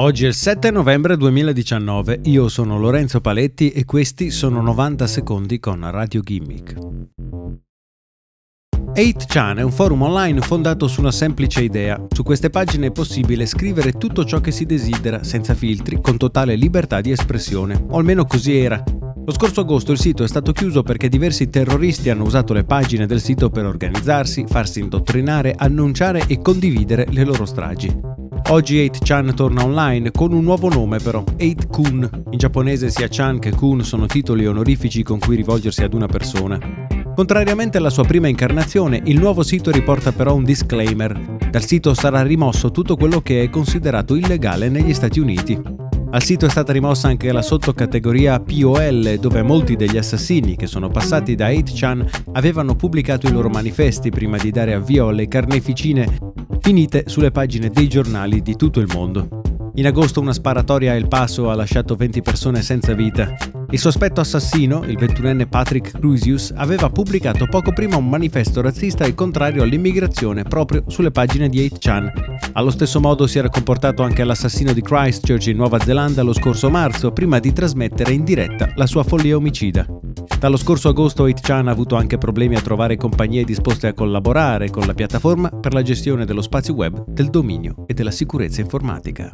Oggi è il 7 novembre 2019, io sono Lorenzo Paletti e questi sono 90 secondi con Radio Gimmick. 8chan è un forum online fondato su una semplice idea. Su queste pagine è possibile scrivere tutto ciò che si desidera, senza filtri, con totale libertà di espressione. O almeno così era. Lo scorso agosto il sito è stato chiuso perché diversi terroristi hanno usato le pagine del sito per organizzarsi, farsi indottrinare, annunciare e condividere le loro stragi. Oggi 8chan torna online con un nuovo nome però, 8kun. In giapponese sia chan che kun sono titoli onorifici con cui rivolgersi ad una persona. Contrariamente alla sua prima incarnazione, il nuovo sito riporta però un disclaimer. Dal sito sarà rimosso tutto quello che è considerato illegale negli Stati Uniti. Al sito è stata rimossa anche la sottocategoria POL, dove molti degli assassini che sono passati da 8chan avevano pubblicato i loro manifesti prima di dare avvio alle carneficine finite sulle pagine dei giornali di tutto il mondo. In agosto una sparatoria a El Paso ha lasciato 20 persone senza vita. Il sospetto assassino, il ventunenne Patrick Cruisius, aveva pubblicato poco prima un manifesto razzista e contrario all'immigrazione proprio sulle pagine di 8chan. Allo stesso modo si era comportato anche l'assassino di Christchurch in Nuova Zelanda lo scorso marzo, prima di trasmettere in diretta la sua follia omicida. Dallo scorso agosto 8chan ha avuto anche problemi a trovare compagnie disposte a collaborare con la piattaforma per la gestione dello spazio web, del dominio e della sicurezza informatica.